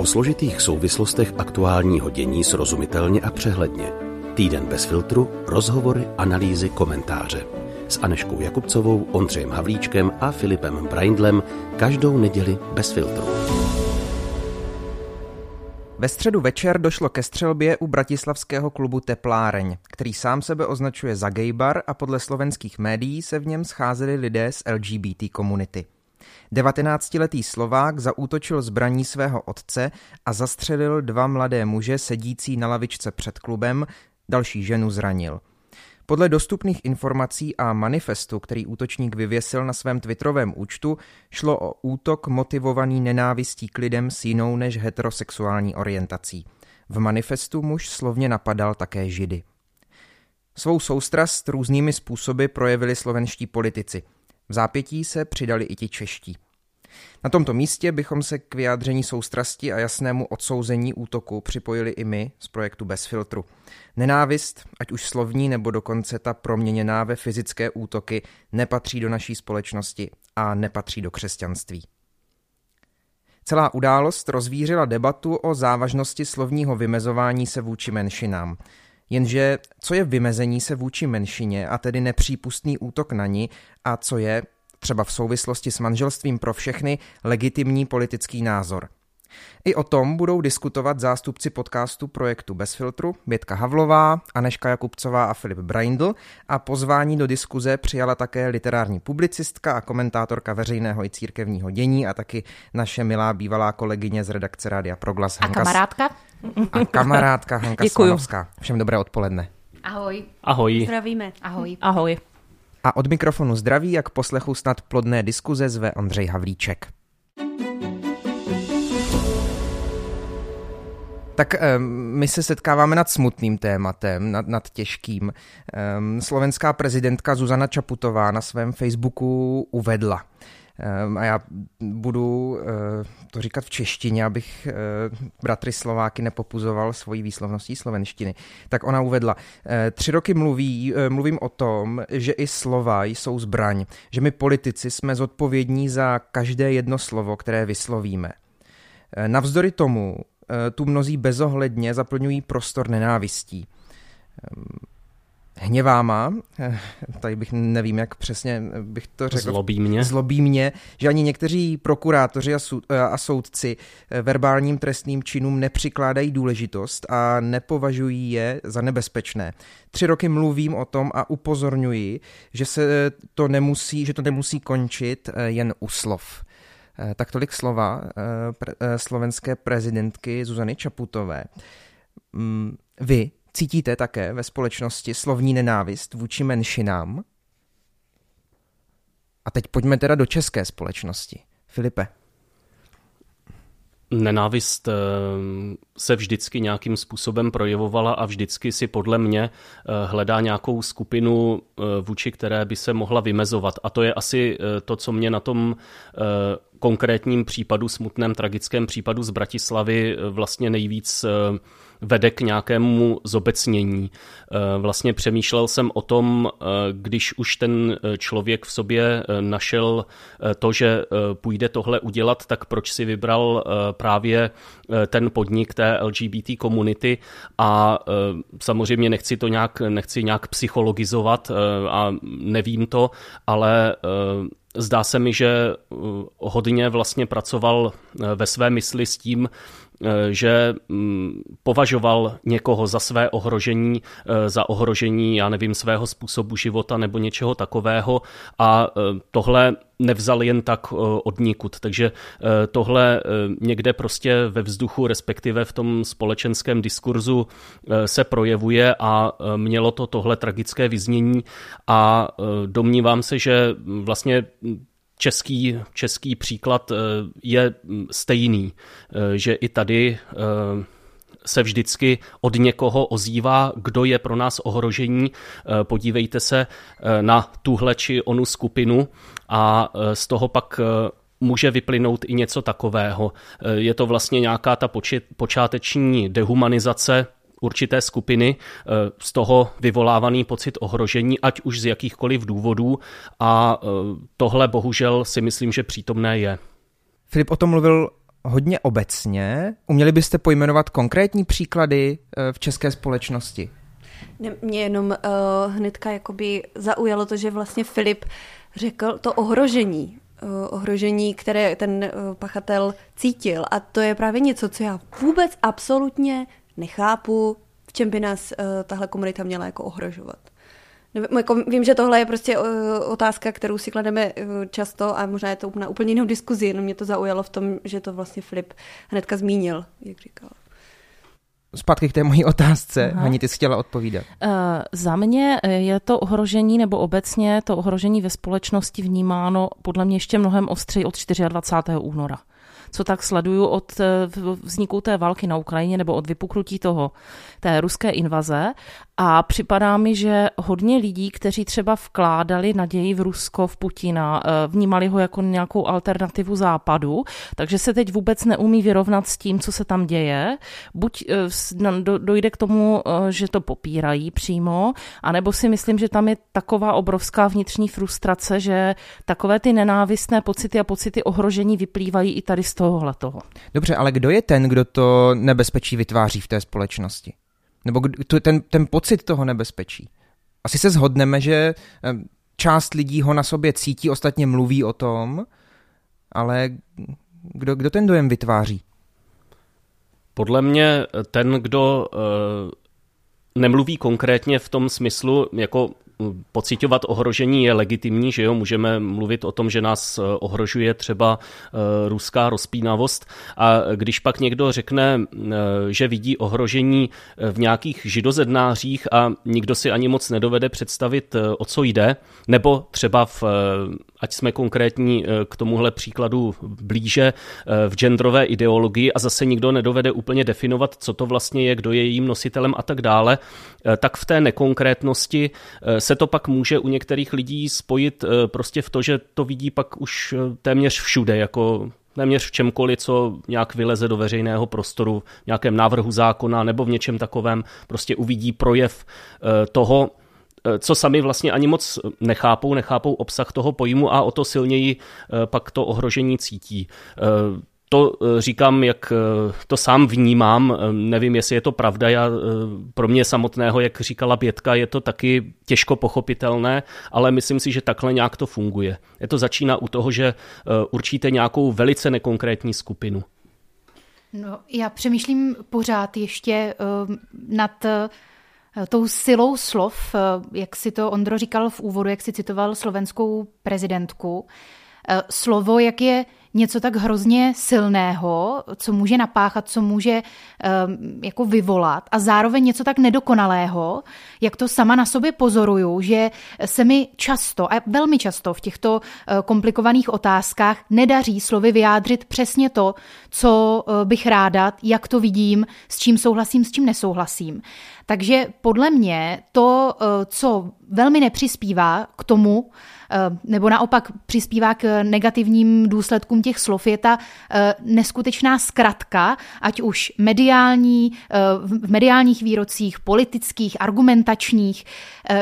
O složitých souvislostech aktuálního dění srozumitelně a přehledně. Týden bez filtru, rozhovory, analýzy, komentáře. S Aneškou Jakubcovou, Ondřejem Havlíčkem a Filipem Braindlem každou neděli bez filtru. Ve středu večer došlo ke střelbě u bratislavského klubu Tepláreň, který sám sebe označuje za gaybar a podle slovenských médií se v něm scházeli lidé z LGBT komunity. 19-letý Slovák zaútočil zbraní svého otce a zastřelil dva mladé muže sedící na lavičce před klubem, další ženu zranil. Podle dostupných informací a manifestu, který útočník vyvěsil na svém twitterovém účtu, šlo o útok motivovaný nenávistí k lidem s jinou než heterosexuální orientací. V manifestu muž slovně napadal také židy. Svou soustrast různými způsoby projevili slovenští politici. V zápětí se přidali i ti čeští. Na tomto místě bychom se k vyjádření soustrasti a jasnému odsouzení útoku připojili i my z projektu Bez filtru. Nenávist, ať už slovní nebo dokonce ta proměněná ve fyzické útoky, nepatří do naší společnosti a nepatří do křesťanství. Celá událost rozvířila debatu o závažnosti slovního vymezování se vůči menšinám. Jenže co je vymezení se vůči menšině a tedy nepřípustný útok na ní a co je, třeba v souvislosti s manželstvím pro všechny, legitimní politický názor. I o tom budou diskutovat zástupci podcastu projektu Bez filtru Bětka Havlová, Aneška Jakubcová a Filip Braindl a pozvání do diskuze přijala také literární publicistka a komentátorka veřejného i církevního dění a taky naše milá bývalá kolegyně z redakce Rádia Proglas. A kamarádka? A kamarádka Hanka Děkuju. Slanovská. Všem dobré odpoledne. Ahoj. Ahoj. Zdravíme. Ahoj. Ahoj. A od mikrofonu zdraví, jak poslechu snad plodné diskuze zve Ondřej Havlíček. Tak my se setkáváme nad smutným tématem, nad, nad těžkým. Slovenská prezidentka Zuzana Čaputová na svém Facebooku uvedla, a já budu eh, to říkat v češtině, abych eh, bratry Slováky nepopuzoval svojí výslovností slovenštiny. Tak ona uvedla, eh, tři roky mluví, mluvím o tom, že i slova jsou zbraň, že my politici jsme zodpovědní za každé jedno slovo, které vyslovíme. Navzdory tomu tu mnozí bezohledně zaplňují prostor nenávistí. Hněvá má, eh, tady bych nevím, jak přesně bych to řekl. Zlobí mě. Zlobí mě, že ani někteří prokurátoři a, sou, a soudci eh, verbálním trestným činům nepřikládají důležitost a nepovažují je za nebezpečné. Tři roky mluvím o tom a upozorňuji, že se to nemusí, že to nemusí končit eh, jen u slov. Eh, Tak tolik slova eh, pre, eh, slovenské prezidentky Zuzany Čaputové. Mm, Vy cítíte také ve společnosti slovní nenávist vůči menšinám? A teď pojďme teda do české společnosti. Filipe. Nenávist eh, se vždycky nějakým způsobem projevovala a vždycky si podle mě eh, hledá nějakou skupinu, eh, vůči které by se mohla vymezovat. A to je asi to, co mě na tom konkrétním případu, smutném tragickém případu z Bratislavy vlastně nejvíc vede k nějakému zobecnění. Eh, Vlastně přemýšlel jsem o tom, eh, když už ten eh, člověk v sobě našel to, že půjde tohle udělat, tak proč si vybral právě ten podnik té LGBT komunity a samozřejmě nechci to nějak, nechci nějak psychologizovat a nevím to, ale Zdá se mi, že hodně vlastně pracoval ve své mysli s tím, že mm, považoval někoho za své ohrožení, eh, za ohrožení, já nevím, svého způsobu života nebo něčeho takového a eh, tohle nevzal jen tak eh, od nikud. Takže eh, tohle eh, někde prostě ve vzduchu, respektive v tom společenském diskurzu eh, se projevuje a eh, mělo to tohle tragické vyznění a eh, domnívám se, že vlastně český, český příklad eh, je mm, stejný, eh, že i tady eh, se vždycky od někoho ozývá, kdo je pro nás ohrožení. Podívejte se na tuhle či onu skupinu a z toho pak může vyplynout i něco takového. Je to vlastně nějaká ta počáteční dehumanizace určité skupiny, eh, z toho vyvolávaný pocit ohrožení, ať už z jakýchkoliv důvodů a eh, tohle bohužel si myslím, že přítomné je. Filip o tom mluvil hodně obecně. Uměli byste pojmenovat konkrétní příklady v české společnosti? Mě jenom uh, hnedka jakoby zaujalo to, že vlastně Filip řekl to ohrožení, uh, ohrožení, které ten uh, pachatel cítil. A to je právě něco, co já vůbec absolutně nechápu, v čem by nás uh, tahle komunita měla jako ohrožovat. Jako vím, že tohle je prostě otázka, kterou si klademe často a možná je to na úplně jinou diskuzi, jenom mě to zaujalo v tom, že to vlastně Filip hnedka zmínil, jak říkal zpátky k té mojí otázce. Aha. Ani ty jsi chtěla odpovídat. Uh, za mě je to ohrožení, nebo obecně to ohrožení ve společnosti vnímáno podle mě ještě mnohem ostřeji od 24. února co tak sleduju od eh, vzniku té války na Ukrajině nebo od vypuknutí toho, té ruské invaze a připadá mi, že hodně lidí, kteří třeba vkládali naději v Rusko, v Putina, eh, vnímali ho jako nějakou alternativu západu, takže se teď vůbec neumí vyrovnat s tím, co se tam děje. Buď eh, dojde k tomu, že to popírají přímo, anebo si myslím, že tam je taková obrovská vnitřní frustrace, že takové ty nenávistné pocity a pocity ohrožení vyplývají i tady z tohohle toho. Dobře, ale kdo je ten, kdo to nebezpečí vytváří v té společnosti? Nebo kdo, ten, ten pocit toho nebezpečí? Asi se shodneme, že část lidí ho na sobě cítí, ostatně mluví o tom, ale kdo, kdo ten dojem vytváří? Podle mě ten, kdo uh, nemluví konkrétně v tom smyslu, jako pocitovat ohrožení je legitimní, že jo, můžeme mluvit o tom, že nás eh, ohrožuje třeba eh, ruská rozpínavost. A když pak někdo řekne, eh, že vidí ohrožení v nějakých židozednářích a nikdo si ani moc nedovede představit, o co jde, nebo třeba v ať jsme konkrétní k tomuhle příkladu blíže, v genderové ideologii a zase nikdo nedovede úplně definovat, co to vlastně je, kdo je jejím nositelem a tak dále, tak v té nekonkrétnosti se to pak může u některých lidí spojit eh, prostě v to, že to vidí pak už eh, téměř všude, jako téměř v čemkoliv, co nějak vyleze do veřejného prostoru, v nějakém návrhu zákona nebo v něčem takovém, prostě uvidí projev eh, toho, co sami vlastně ani moc nechápou, nechápou obsah toho pojmu a o to silněji pak to ohrožení cítí. To eh, říkám, jak eh, to sám vnímám, eh, nevím, jestli je to pravda, já, pro mě samotného, jak říkala Bětka, je to taky těžko pochopitelné, ale myslím si, že takhle nějak to funguje. Je to začíná u toho, že určíte nějakou velice nekonkrétní skupinu. No, já přemýšlím pořád ještě uh, nad uh, tou silou slov, uh, jak si to Ondro říkal v úvodu, jak si citoval slovenskou prezidentku. Uh, slovo, jak je něco tak hrozně silného, co může napáchat, co může jako vyvolat a zároveň něco tak nedokonalého, jak to sama na sobě pozoruju, že se mi často a velmi často v těchto uh, komplikovaných otázkách nedaří slovy vyjádřit přesně to, co uh, bych ráda, jak to vidím, s čím souhlasím, s čím nesouhlasím. Takže podle mě to, uh, co velmi nepřispívá k tomu, Eh, nebo naopak přispívá k negativním důsledkům těch slov, je ta eh, neskutečná zkratka, ať už mediální, eh, v mediálních výrocích, politických, argumentačních,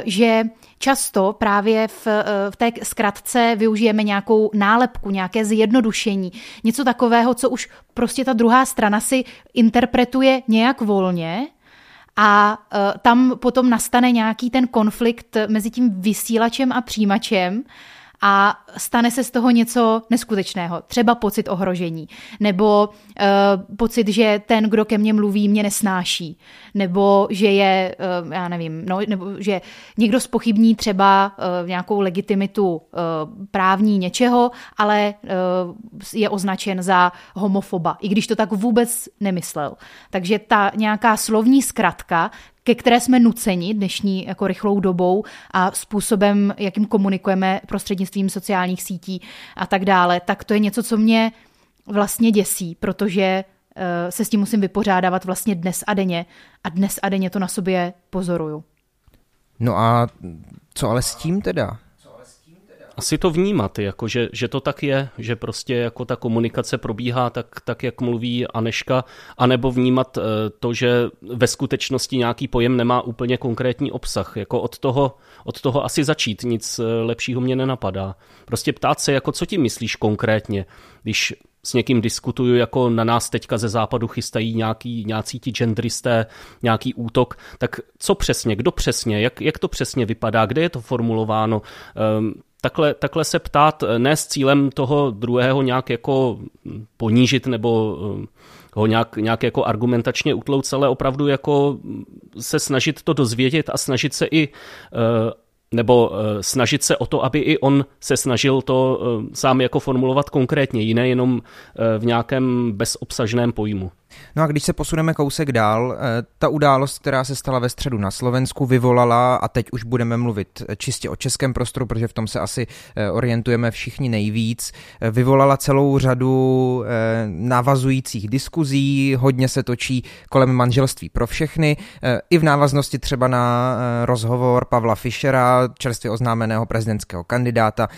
že často právě v, v té zkratce využijeme nějakou nálepku, nějaké zjednodušení, něco takového, co už prostě ta druhá strana si interpretuje nějak volně a uh, tam potom nastane nějaký ten konflikt mezi tím vysílačem a přijímačem a stane se z toho něco neskutečného. Třeba pocit ohrožení, nebo uh, pocit, že ten, kdo ke mně mluví, mě nesnáší, nebo že je, uh, já nevím, no, nebo že někdo spochybní třeba uh, nějakou legitimitu uh, právní něčeho, ale uh, je označen za homofoba, i když to tak vůbec nemyslel. Takže ta nějaká slovní zkratka, ke které jsme nuceni dnešní jako rychlou dobou a způsobem, jakým komunikujeme prostřednictvím sociálních sítí a tak dále, tak to je něco, co mě vlastně děsí, protože eh, se s tím musím vypořádávat vlastně dnes a denně a dnes a denně to na sobě pozoruju. No a co ale s tím teda? Asi to vnímat, jako že, že to tak je, že prostě jako ta komunikace probíhá tak, tak jak mluví Aneška, anebo vnímat eh, to, že ve skutečnosti nějaký pojem nemá úplně konkrétní obsah. Jako od toho, od toho asi začít, nic eh, lepšího mě nenapadá. Prostě ptát se, jako co ti myslíš konkrétně, když s někým diskutuju, jako na nás teďka ze západu chystají nějaký, nějací ti genderisté, nějaký útok, tak co přesně, kdo přesně, jak, jak to přesně vypadá, kde je to formulováno, um, takhle, takhle se ptát ne s cílem toho druhého nějak jako ponížit nebo ho nějak, nějak jako argumentačně utlouc, ale opravdu jako se snažit to dozvědět a snažit se i uh, nebo eh, snažit se o to, aby i on se snažil to eh, sám jako formulovat konkrétně, jiné jenom v nějakém bezobsažném pojmu. No a když se posuneme kousek dál, eh, ta událost, která se stala ve středu na Slovensku, vyvolala, a teď už budeme mluvit čistě o českém prostoru, protože v tom se asi eh, orientujeme všichni nejvíc, eh, vyvolala celou řadu navazujících diskuzí, hodně se točí kolem manželství pro všechny, i v návaznosti třeba na rozhovor Pavla Fischera, čerstvě oznámeného prezidentského kandidáta,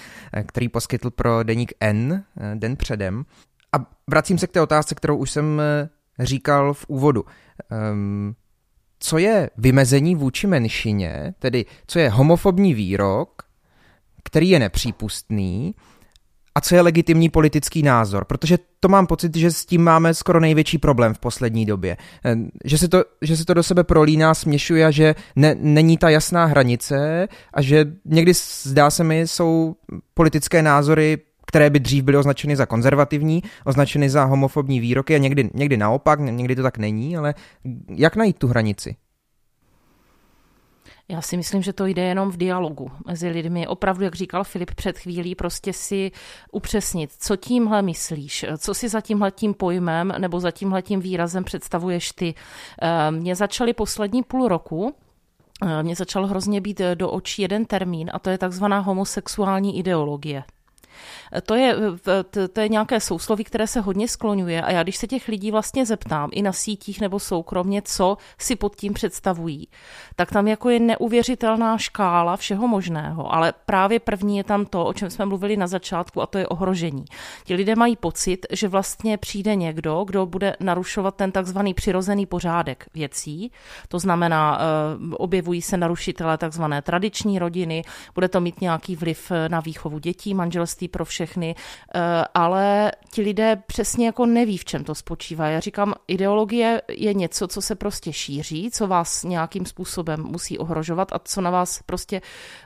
který poskytl pro deník N den předem. A vracím se k té otázce, kterou už jsem říkal v úvodu. Um, co je vymezení vůči menšině, tedy co je homofobní výrok, který je nepřípustný, a co je legitimní politický názor, protože to mám pocit, že s tím máme skoro největší problém v poslední době. Že se to, že se to do sebe prolíná, směšuje a že ne, není ta jasná hranice a že někdy zdá se mi, jsou politické názory které by dřív byly označeny za konzervativní, označeny za homofobní výroky a někdy, někdy naopak, někdy to tak není, ale jak najít tu hranici? Já si myslím, že to jde jenom v dialogu mezi lidmi. Opravdu, jak říkal Filip před chvílí, prostě si upřesnit, co tímhle myslíš, co si za tímhletím pojmem nebo za tímhletím výrazem představuješ ty. Eh, mě začaly poslední půl roku eh, mě začal hrozně být do očí jeden termín a to je takzvaná homosexuální ideologie. To je, to je nějaké sousloví, které se hodně skloňuje a já když se těch lidí vlastně zeptám i na sítích nebo soukromně, co si pod tím představují, tak tam jako je neuvěřitelná škála všeho možného, ale právě první je tam to, o čem jsme mluvili na začátku a to je ohrožení. Ti lidé mají pocit, že vlastně přijde někdo, kdo bude narušovat ten takzvaný přirozený pořádek věcí, to znamená, eh, objevují se narušitelé takzvané tradiční rodiny, bude to mít nějaký vliv na výchovu dětí, manželství pro všechny, eh, ale ti lidé přesně jako neví, v čem to spočívá. Já říkám, ideologie je něco, co se prostě šíří, co vás nějakým způsobem musí ohrožovat a co na vás prostě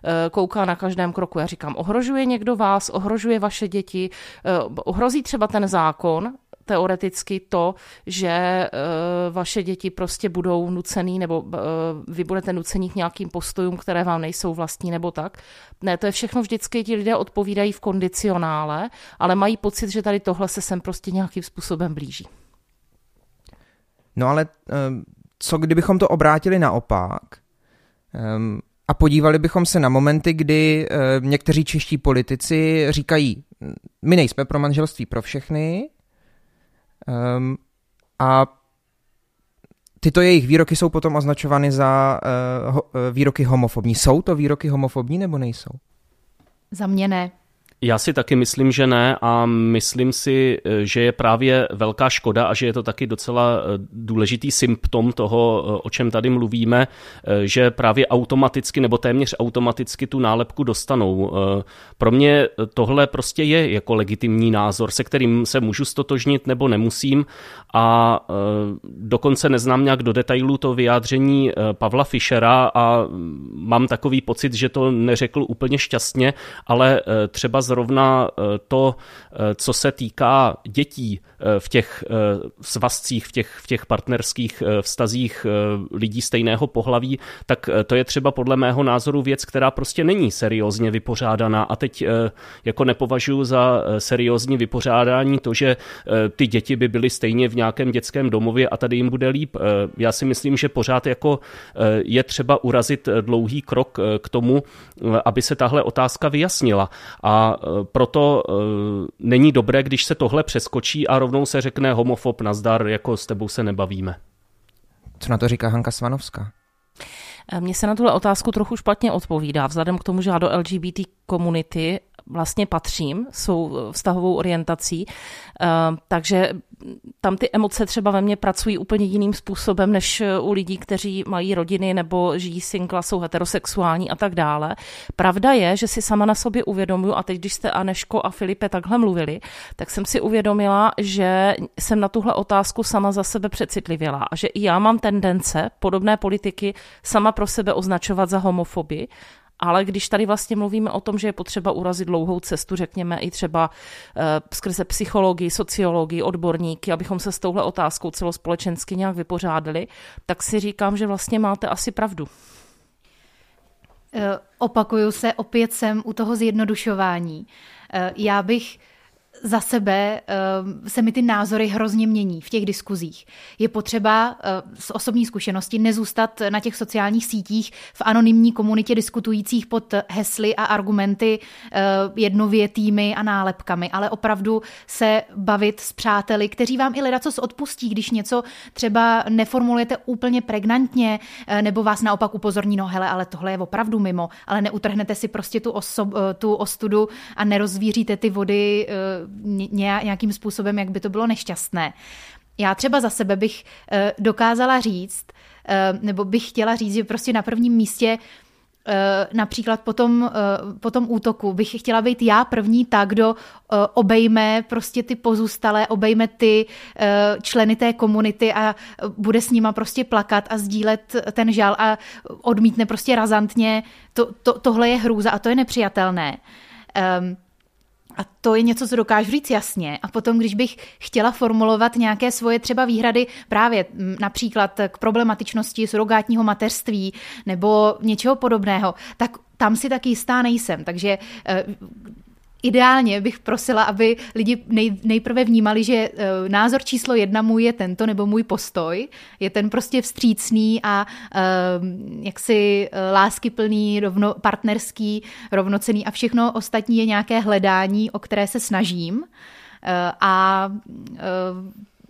eh, kouká na každém kroku. Já říkám, ohrožuje někdo vás, ohrožuje vaše děti, eh, ohrozí třeba ten zákon, teoreticky to, že uh, vaše děti prostě budou nucený nebo uh, vy budete nucení k nějakým postojům, které vám nejsou vlastní nebo tak. Ne, to je všechno vždycky, ti lidé odpovídají v kondicionále, ale mají pocit, že tady tohle se sem prostě nějakým způsobem blíží. No ale um, co kdybychom to obrátili naopak um, a podívali bychom se na momenty, kdy uh, někteří čeští politici říkají, my nejsme pro manželství pro všechny, Um, a tyto jejich výroky jsou potom označovány za uh, ho, uh, výroky homofobní. Jsou to výroky homofobní nebo nejsou? Za mě ne. Já si taky myslím, že ne a myslím si, že je právě velká škoda a že je to taky docela eh, důležitý symptom toho, eh, o čem tady mluvíme, eh, že právě automaticky nebo téměř automaticky tu nálepku dostanou. Pro mě tohle prostě je jako legitimní názor, se kterým se můžu stotožnit nebo nemusím a dokonce neznám nějak do detailů to vyjádření Pavla Fischera a mám takový pocit, že to neřekl úplně šťastně, ale třeba zrovna eh, to, eh, co se týká dětí eh, v těch svazcích, v těch, v těch partnerských vztazích lidí stejného pohlaví, tak to je třeba podle mého názoru věc, která prostě není seriózně vypořádaná a teď jako nepovažuji za seriózní vypořádání to, že ty děti by byly stejně v nějakém dětském domově a tady jim bude líp. Já si myslím, že pořád jako je třeba urazit dlouhý krok k tomu, aby se tahle otázka vyjasnila. A proto eh, není dobré, když se tohle přeskočí a rovnou se řekne homofob nazdar, jako s tebou se nebavíme. Co na to říká Hanka Svanovská? Eh, mně se na tuhle otázku trochu špatně odpovídá, vzhledem k tomu, že já do LGBT komunity vlastně patřím, svou vztahovou orientací, takže tam ty emoce třeba ve mně pracují úplně jiným způsobem, než u lidí, kteří mají rodiny nebo žijí singla, jsou heterosexuální a tak dále. Pravda je, že si sama na sobě uvědomuju, a teď, když jste Aneško a Filipe takhle mluvili, tak jsem si uvědomila, že jsem na tuhle otázku sama za sebe přecitlivěla a že i já mám tendence podobné politiky sama pro sebe označovat za homofobii ale když tady vlastně mluvíme o tom, že je potřeba urazit dlouhou cestu, řekněme i třeba uh, skrze psychologii, sociologii, odborníky, abychom se s touhle otázkou celospolečensky nějak vypořádali, tak si říkám, že vlastně máte asi pravdu. Eh, opakuju se, opět jsem u toho zjednodušování. Eh, já bych za sebe uh, se mi ty názory hrozně mění v těch diskuzích. Je potřeba uh, z osobní zkušenosti nezůstat na těch sociálních sítích v anonymní komunitě diskutujících pod hesly a argumenty uh, jednovětými a nálepkami, ale opravdu se bavit s přáteli, kteří vám i ledacos odpustí, když něco třeba neformulujete úplně pregnantně, uh, nebo vás naopak upozorní, no hele, ale tohle je opravdu mimo, ale neutrhnete si prostě tu, osob, tu ostudu a nerozvíříte ty vody nějakým způsobem, jak by to bylo nešťastné. Já třeba za sebe bych eh, dokázala říct, eh, nebo bych chtěla říct, že prostě na prvním místě eh, například po tom, po tom útoku bych chtěla být já první ta, kdo obejme prostě ty pozůstalé, obejme ty členy té komunity a bude s nima prostě plakat a sdílet ten žal a odmítne prostě razantně. To, to, tohle je hrůza a to je nepřijatelné. A to je něco, co dokážu říct jasně. A potom, když bych chtěla formulovat nějaké svoje třeba výhrady právě například k problematičnosti surogátního mateřství nebo něčeho podobného, tak tam si tak jistá nejsem. Takže eh, ideálně bych prosila, aby lidi nej, nejprve vnímali, že uh, názor číslo jedna můj je tento, nebo můj postoj, je ten prostě vstřícný a uh, jaksi uh, láskyplný, rovno, partnerský, rovnocený a všechno ostatní je nějaké hledání, o které se snažím. A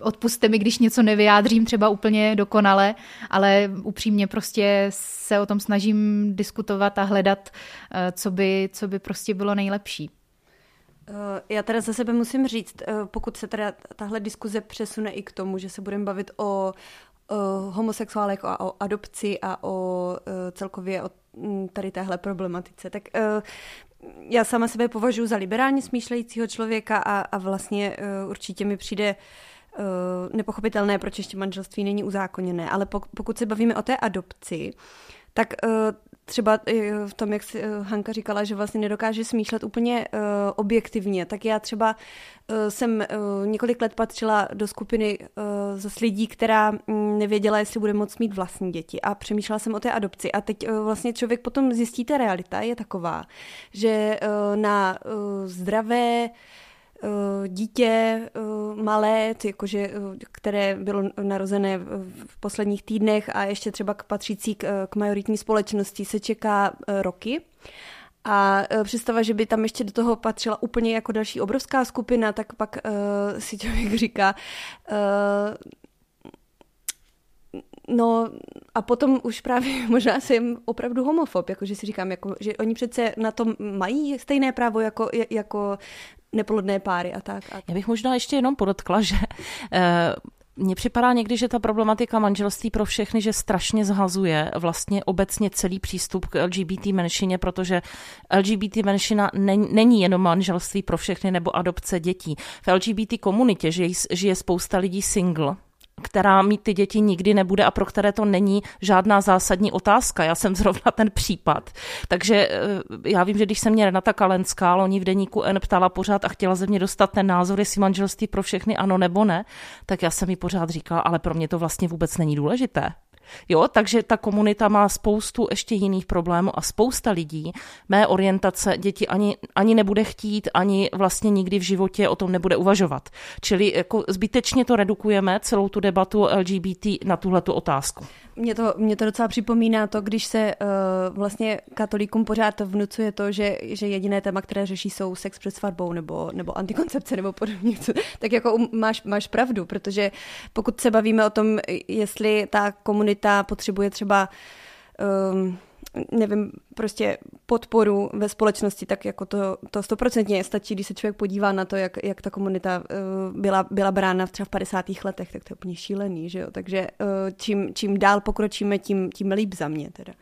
odpuste mi, když něco nevyjádřím třeba úplně dokonale, ale upřímně prostě se o tom snažím diskutovat a hledat, co by, co by prostě bylo nejlepší. Eh, já teda za sebe musím říct, eh, pokud se teda tahle diskuze přesune i k tomu, že se budeme bavit o, o homosexuálech a o adopci a o eh, celkově o mm, tady téhle problematice, tak já sama sebe považuji za liberálně smýšlejícího člověka a, a vlastně určitě mi přijde nepochopitelné, proč ještě manželství není uzákoněné, ale pokud se bavíme o té adopci, tak třeba v tom, jak si eh, Hanka říkala, že vlastně nedokáže smýšlet úplně uh, objektivně, tak já třeba jsem několik let patřila do skupiny uh, zase lidí, která um, nevěděla, jestli bude moct mít vlastní děti. A přemýšlela jsem o té adopci. A teď vlastně člověk potom zjistí, ta realita je taková, že na zdravé Eh, dítě eh, malé, jakože, eh, které bylo narozené v posledních týdnech a ještě třeba patřící k, k majoritní společnosti se čeká roky. A představa, že by tam ještě do toho patřila úplně jako další obrovská skupina, tak pak uh, si člověk říká, uh, No a potom už právě možná jsem opravdu homofob, jakože si říkám, jako, že oni přece na tom mají stejné právo jako, jako neplodné páry a tak. A... Já bych možná ještě jenom podotkla, že eh, mně připadá někdy, že ta problematika manželství pro všechny, že strašně zhazuje vlastně obecně celý přístup k LGBT menšině, protože LGBT menšina není jenom manželství pro všechny nebo adopce dětí. V LGBT komunitě žije, žije spousta lidí single, která mít ty děti nikdy nebude a pro které to není žádná zásadní otázka. Já jsem zrovna ten případ. Takže eh, já vím, že když se mě Renata Kalenská loni v deníku N ptala pořád a chtěla ze mě dostat ten názor, jestli manželství pro všechny ano nebo ne, tak já jsem mi pořád říkala, ale pro mě to vlastně vůbec není důležité. Jo, takže ta komunita má spoustu ještě jiných problémů a spousta lidí mé orientace děti ani, ani nebude chtít, ani vlastně nikdy v životě o tom nebude uvažovat. Čili jako zbytečně to redukujeme, celou tu debatu LGBT na tuhle otázku. Mě to, mě to docela připomíná to, když se uh, vlastně katolíkům pořád vnucuje to, že, že jediné téma, které řeší, jsou sex před svatbou nebo, nebo antikoncepce nebo podobně. Tak jako máš, máš pravdu, protože pokud se bavíme o tom, jestli ta komunita potřebuje třeba um, nevím, prostě podporu ve společnosti, tak jako to, to stoprocentně stačí, když se člověk podívá na to, jak, jak ta komunita uh, byla, byla brána třeba v 50. letech, tak to je úplně šílený, že jo, takže uh, čím, čím dál pokročíme, tím, tím líp za mě teda.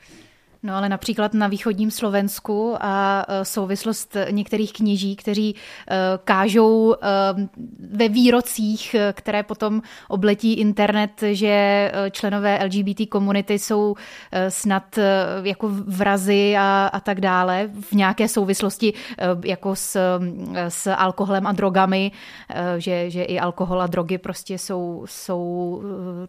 No ale například na východním Slovensku a e, souvislost některých kněží, kteří e, kážou e, ve výrocích, které potom obletí internet, že členové LGBT komunity jsou snad jako vrazy a, a tak dále v nějaké souvislosti jako s, s alkoholem a drogami, že, že i alkohol a drogy prostě jsou, jsou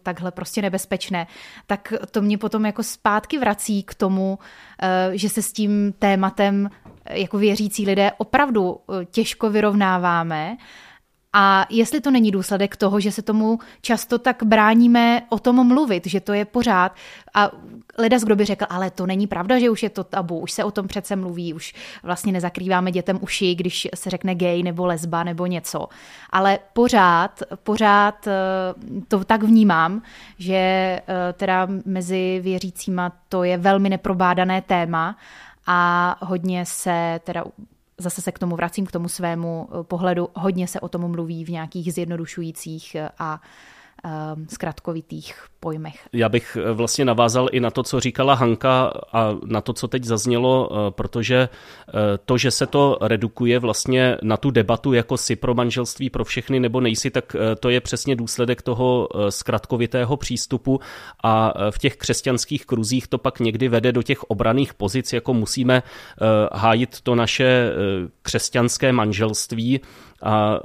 takhle prostě nebezpečné. Tak to mě potom jako zpátky vrací k tomu, tomu, eh, že se s tím tématem eh, jako věřící lidé opravdu eh, těžko vyrovnáváme. A jestli to není důsledek toho, že se tomu často tak bráníme o tom mluvit, že to je pořád. A leda kdo by řekl, ale to není pravda, že už je to tabu, už se o tom přece mluví, už vlastně nezakrýváme dětem uši, když se řekne gay nebo lesba nebo něco. Ale pořád, pořád eh, to tak vnímám, že eh, teda mezi věřícíma to je velmi neprobádané téma a hodně se teda zase se k tomu vracím, k tomu svému eh, pohledu. Hodně se o tom mluví v nějakých zjednodušujících a Ehm, zkratkovitých pojmech. Já bych eh, vlastně navázal i na to, co říkala Hanka a na to, co teď zaznělo, eh, protože eh, to, že se to redukuje vlastně na tu debatu, jako si pro manželství pro všechny nebo nejsi, tak to je přesně důsledek toho zkratkovitého přístupu a v těch křesťanských kruzích to pak někdy vede do těch obraných pozic, jako musíme hájit to naše křesťanské manželství a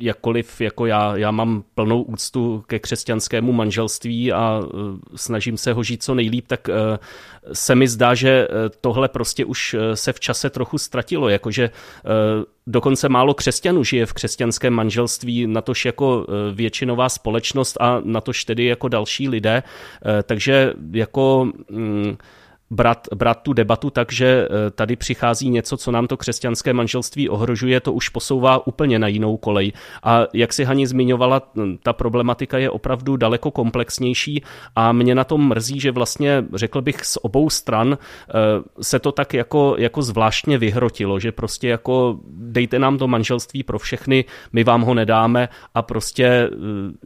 jakkoliv jako já, já mám plnou úctu ke křesťanskému manželství a uh, snažím se ho žít co nejlíp, tak uh, se mi zdá, že uh, tohle prostě už se v čase trochu ztratilo, jakože dokonce málo křesťanů žije v křesťanském manželství, natož jako většinová společnost a natož tedy jako další lidé, takže jako mm, brát, brát tu debatu tak, že eh, tady přichází něco, co nám to křesťanské manželství ohrožuje, to už posouvá úplně na jinou kolej. A jak si Hani zmiňovala, ta problematika je opravdu daleko komplexnější a mě na tom mrzí, že vlastně, řekl bych, z obou stran eh, se to tak jako, jako zvláštně vyhrotilo, že prostě jako dejte nám to manželství pro všechny, my vám ho nedáme a prostě eh,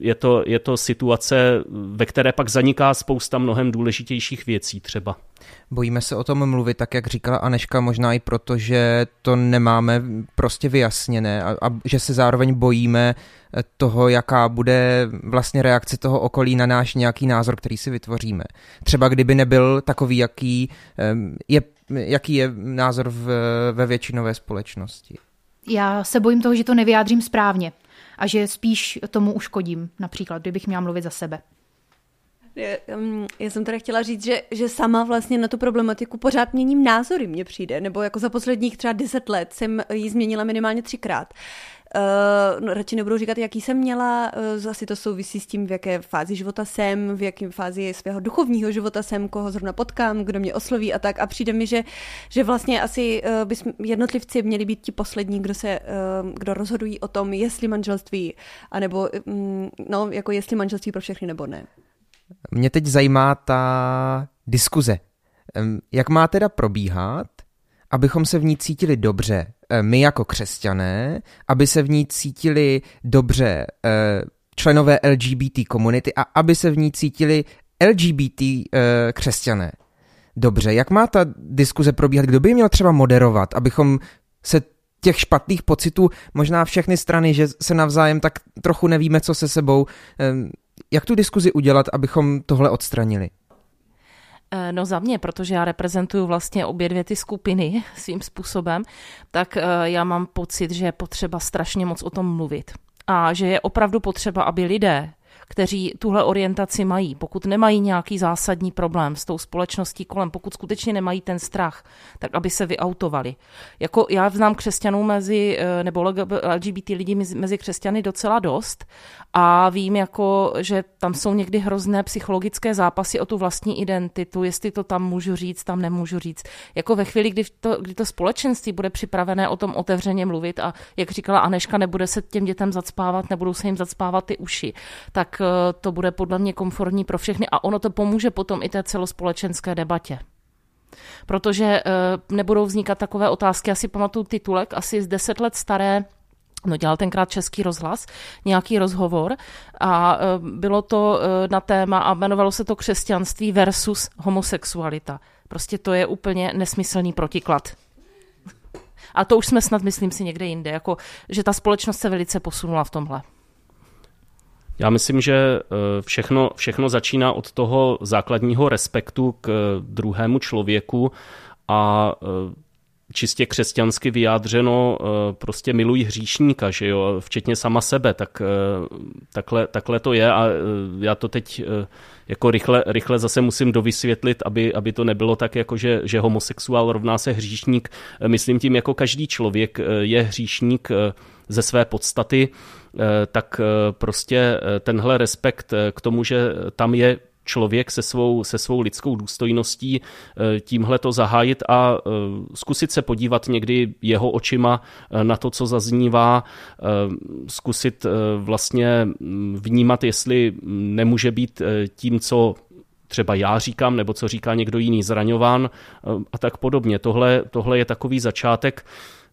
je to, je to situace, ve které pak zaniká spousta mnohem důležitějších věcí třeba. Bojíme se o tom mluvit, tak jak říkala Aneška, možná i proto, že to nemáme prostě vyjasněné a, a že se zároveň bojíme eh, toho, jaká bude vlastně reakce toho okolí na náš nějaký názor, který si vytvoříme. Třeba kdyby nebyl takový, jaký je, jaký je názor v, ve většinové společnosti. Já se bojím toho, že to nevyjádřím správně a že spíš tomu uškodím, například, kdybych měla mluvit za sebe. Já jsem teda chtěla říct, že, že sama vlastně na tu problematiku pořád měním názory, mně přijde, nebo jako za posledních třeba deset let jsem ji změnila minimálně třikrát. Uh, no, radši nebudu říkat, jaký jsem měla, uh, asi to souvisí s tím, v jaké fázi života jsem, v jaké fázi svého duchovního života jsem, koho zrovna potkám, kdo mě osloví a tak. A přijde mi, že, že vlastně asi uh, by jednotlivci měli být ti poslední, kdo se, uh, kdo rozhodují o tom, jestli manželství, anebo um, no, jako jestli manželství pro všechny nebo ne. Mě teď zajímá ta diskuze. Jak má teda probíhat, abychom se v ní cítili dobře, my jako křesťané, aby se v ní cítili dobře členové LGBT komunity a aby se v ní cítili LGBT křesťané. Dobře, jak má ta diskuze probíhat? Kdo by měl třeba moderovat, abychom se těch špatných pocitů, možná všechny strany, že se navzájem tak trochu nevíme, co se sebou, jak tu diskuzi udělat, abychom tohle odstranili? Eh, no za mě, protože já reprezentuju vlastně obě dvě ty skupiny svým způsobem, tak eh, já mám pocit, že je potřeba strašně moc o tom mluvit. A že je opravdu potřeba, aby lidé, kteří tuhle orientaci mají, pokud nemají nějaký zásadní problém s tou společností kolem, pokud skutečně nemají ten strach, tak aby se vyautovali. Jako já znám křesťanů mezi, eh, nebo LGBT lidi mezi křesťany docela dost a vím, jako, že tam jsou někdy hrozné psychologické zápasy o tu vlastní identitu, jestli to tam můžu říct, tam nemůžu říct. Jako ve chvíli, kdy to, kdy to společenství bude připravené o tom otevřeně mluvit a jak říkala Aneška, nebude se těm dětem zacpávat, nebudou se jim zacpávat ty uši, tak eh, to bude podle mě komfortní pro všechny a ono to pomůže potom i té celospolečenské debatě. protože nebudou vznikat takové otázky. Asi pamatuju titulek, asi z deset let staré No, dělal tenkrát Český rozhlas, nějaký rozhovor a bylo to na téma a jmenovalo se to křesťanství versus homosexualita. Prostě to je úplně nesmyslný protiklad. A to už jsme snad, myslím si, někde jinde, jako, že ta společnost se velice posunula v tomhle. Já myslím, že eh, všechno, všechno začíná od toho základního respektu k eh, druhému člověku a eh, čistě křesťansky vyjádřeno prostě milují hříšníka, že jo, včetně sama sebe, tak takhle, takhle to je a já to teď jako rychle, rychle zase musím dovysvětlit, aby, aby to nebylo tak, jako že, že homosexuál rovná se hříšník. Myslím tím, jako každý člověk je hříšník ze své podstaty, tak prostě tenhle respekt k tomu, že tam je člověk se svou, se svou lidskou důstojností tímhle to zahájit a zkusit se podívat někdy jeho očima na to, co zaznívá, zkusit vlastně vnímat, jestli nemůže být tím, co třeba já říkám, nebo co říká někdo jiný zraňován a tak podobně. Tohle, tohle je takový začátek.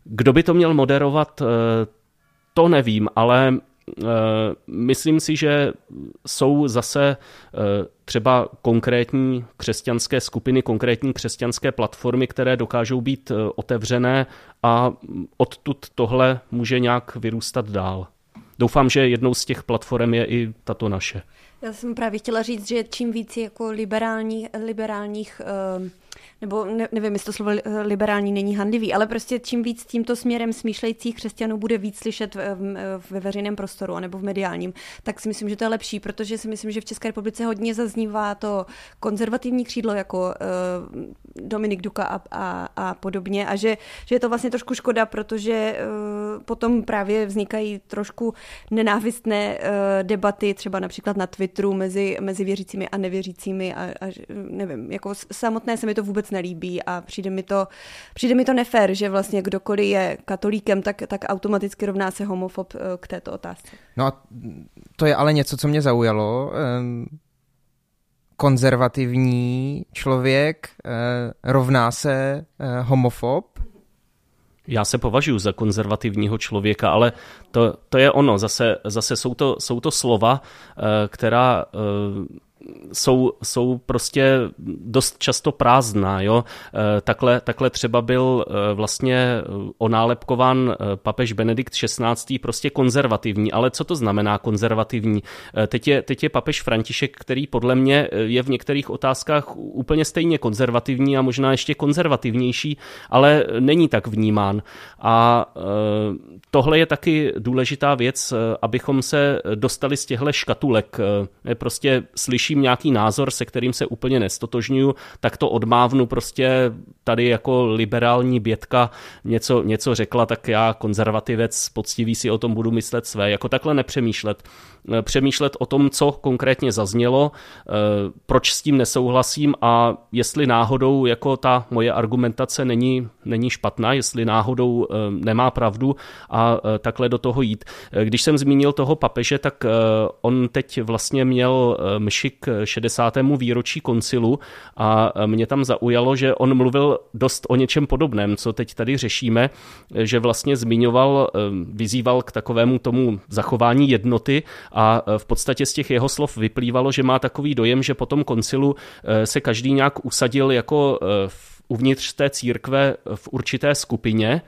Kdo by to měl moderovat, to nevím, ale Eh, myslím si, že jsou zase eh, třeba konkrétní křesťanské skupiny, konkrétní křesťanské platformy, které dokážou být eh, otevřené a odtud tohle může nějak vyrůstat dál. Doufám, že jednou z těch platform je i tato naše. Já jsem právě chtěla říct, že čím víc jako liberální, liberálních uh nebo ne, nevím, jestli to slovo liberální není handlivý, ale prostě čím víc tímto směrem smýšlejících křesťanů bude víc slyšet ve veřejném prostoru nebo v mediálním, tak si myslím, že to je lepší, protože si myslím, že v České republice hodně zaznívá to konzervativní křídlo jako uh, Dominik Duka a, a, a podobně a že, že je to vlastně trošku škoda, protože uh, potom právě vznikají trošku nenávistné debaty, třeba například na Twitteru mezi, mezi věřícími a nevěřícími a, a nevím, jako samotné se mi to vůbec nelíbí a přijde mi to, přijde mi to nefér, že vlastně kdokoliv je katolíkem, tak, tak automaticky rovná se homofob eh, k této otázce. No a to je ale něco, co mě zaujalo. Ehm, konzervativní člověk eh, rovná se eh, homofob, já se považuji za konzervativního člověka, ale to, to je ono. Zase, zase jsou, to, jsou to slova, která jsou, jsou prostě dost často prázdná. Jo? Eh, takhle, takhle třeba byl eh, vlastně eh, onálepkován papež Benedikt XVI. prostě konzervativní. Ale co to znamená konzervativní? Teď je, teď je papež František, který podle mě je v některých otázkách úplně stejně konzervativní a možná ještě konzervativnější, ale není tak vnímán. A tohle je taky důležitá věc, abychom se dostali z těchto škatulek. Prostě slyší slyším nějaký názor, se kterým se úplně nestotožňuju, tak to odmávnu prostě tady jako liberální bětka něco, něco řekla, tak já konzervativec poctivý si o tom budu myslet své. Jako takhle nepřemýšlet. Eh, přemýšlet o tom, co konkrétně zaznělo, eh, proč s tím nesouhlasím a jestli náhodou jako ta moje argumentace není, není špatná, jestli náhodou eh, nemá pravdu a takhle do toho jít. Když jsem zmínil toho papeže, tak on teď vlastně měl mši k 60. výročí koncilu a mě tam zaujalo, že on mluvil dost o něčem podobném, co teď tady řešíme, že vlastně zmiňoval, vyzýval k takovému tomu zachování jednoty a e, v podstatě z těch jeho slov vyplývalo, že má takový dojem, že po tom koncilu e, se každý nějak usadil jako e, uvnitř té církve v určité skupině,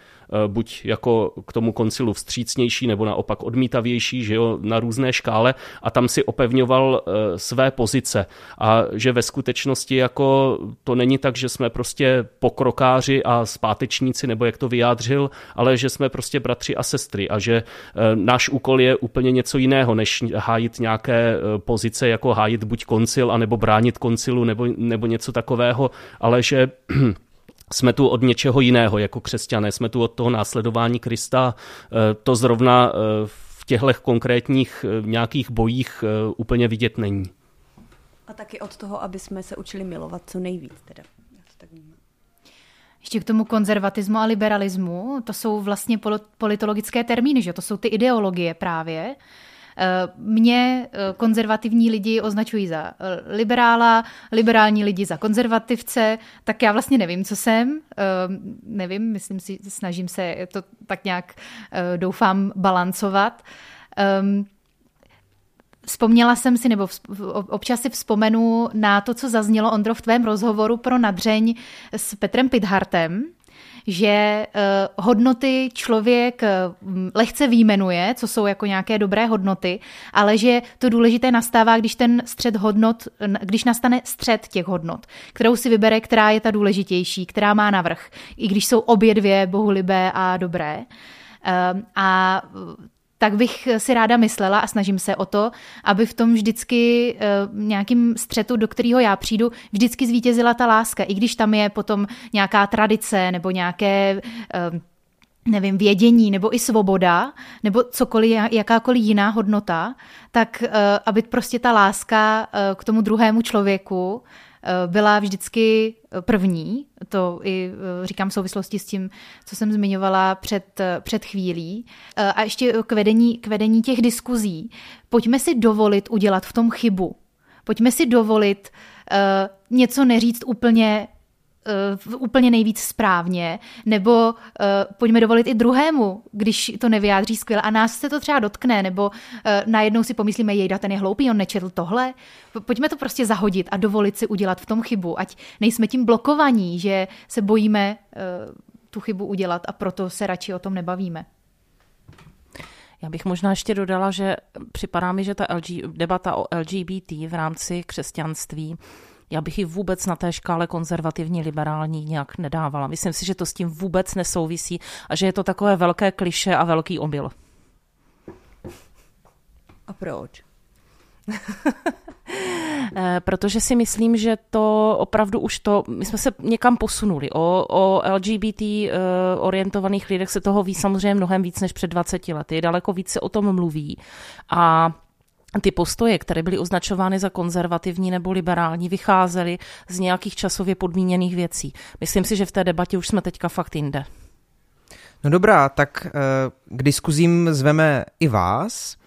buď jako k tomu koncilu vstřícnější nebo naopak odmítavější, že jo, na různé škále. A tam si opevňoval eh, své pozice. A že ve skutečnosti jako to není tak, že jsme prostě pokrokáři a zpátečníci, nebo jak to vyjádřil, ale že jsme prostě bratři a sestry a že eh, náš úkol je úplně něco jiného, než hájit nějaké pozice, jako hájit buď koncil, anebo bránit koncilu, nebo, nebo něco takového, ale že jsme tu od něčeho jiného jako křesťané, jsme tu od toho následování Krista. E, to zrovna e, v těchto konkrétních e, nějakých bojích úplně vidět není. A taky od toho, aby jsme se učili milovat co nejvíc. Teda. Ještě k tomu konzervatismu a liberalismu, to jsou vlastně politologické termíny, že to jsou ty ideologie právě. Mě konzervativní lidi označují za liberála, liberální lidi za konzervativce, tak já vlastně nevím, co jsem. Nevím, myslím si, snažím se to tak nějak, doufám, balancovat. Vzpomněla jsem si, nebo občas si vzpomenu na to, co zaznělo, Ondro, v tvém rozhovoru pro nadřeň s Petrem Pidhartem, že uh, hodnoty člověk uh, lehce výjmenuje, co jsou jako nějaké dobré hodnoty, ale že to důležité nastává, když ten střed hodnot, když nastane střed těch hodnot, kterou si vybere, která je ta důležitější, která má navrh, i když jsou obě dvě bohulibé a dobré. Uh, a tak bych si ráda myslela a snažím se o to, aby v tom vždycky uh, nějakým střetu, do kterého já přijdu, vždycky zvítězila ta láska, i když tam je potom nějaká tradice nebo nějaké uh, nevím, vědění nebo i svoboda, nebo cokoliv, jakákoliv jiná hodnota, tak uh, aby prostě ta láska k tomu druhému člověku Eh, byla vždycky eh, první, to i eh, říkám v souvislosti s tím, co jsem zmiňovala před, před chvílí. A ještě k vedení, k vedení těch diskuzí. Pojďme si dovolit udělat v tom chybu. Pojďme si dovolit uh, něco neříct úplně uh, úplně nejvíc správně, nebo uh, pojďme dovolit i druhému, když to nevyjádří skvěle a nás se to třeba dotkne, nebo uh, najednou si pomyslíme, jejda, ten je hloupý, on nečetl tohle. Pojďme to prostě zahodit a dovolit si udělat v tom chybu, ať nejsme tím blokovaní, že se bojíme uh, tu chybu udělat a proto se radši o tom nebavíme. Já bych možná ještě dodala, že připadá mi, že ta LG, debata o LGBT v rámci křesťanství já bych ji vůbec na té škále konzervativní liberální nějak nedávala. Myslím si, že to s tím vůbec nesouvisí a že je to takové velké kliše a velký omyl. A proč? Eh, protože si myslím, že to opravdu už to, my jsme se někam posunuli. O, o LGBT eh, orientovaných lidech se toho ví samozřejmě mnohem víc než před 20 lety. Daleko více o tom mluví. A ty postoje, které byly označovány za konzervativní nebo liberální, vycházely z nějakých časově podmíněných věcí. Myslím si, že v té debatě už jsme teďka fakt jinde. No dobrá, tak eh, k diskuzím zveme i vás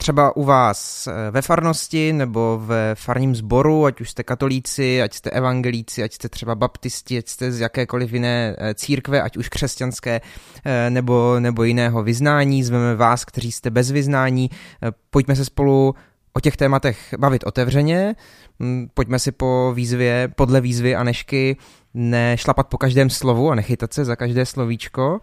třeba u vás eh, ve farnosti nebo ve farním sboru, ať už jste katolíci, ať jste evangelíci, ať jste třeba baptisti, ať jste z jakékoliv jiné eh, církve, ať už křesťanské eh, nebo, nebo jiného vyznání, zveme vás, kteří jste bez vyznání, pojďme se spolu o těch tématech bavit otevřeně, hm, pojďme si po výzvě, podle výzvy Anešky nešlapat po každém slovu a nechytat se za každé slovíčko,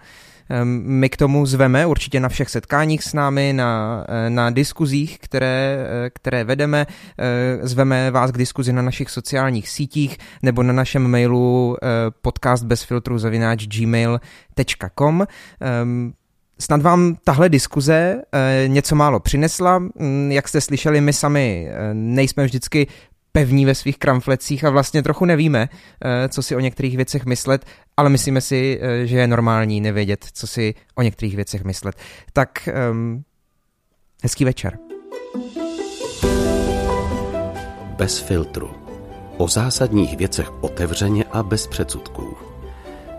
my k tomu zveme určitě na všech setkáních s námi, na, eh, na diskuzích, které, eh, které vedeme. Eh, zveme vás k diskuzi na našich sociálních sítích nebo na našem mailu podcast bez filtru zavináč gmail.com. Ehm, snad vám tahle diskuze něco málo přinesla. Mm, jak jste slyšeli, my sami nejsme vždycky pevní ve svých kramflecích a vlastně trochu nevíme, eh, co si o některých věcech myslet, ale myslíme si, eh, že je normální nevědět, co si o některých věcech myslet. Tak um, hezký večer. Bez filtru. O zásadních věcech otevřeně a bez předsudků.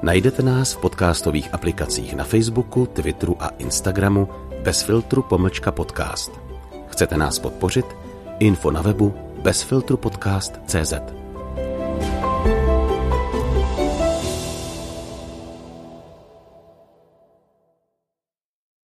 Najdete nás v podcastových aplikacích na Facebooku, Twitteru a Instagramu bez filtru pomlčka podcast. Chcete nás podpořit? Info na webu bezfiltrupodcast.cz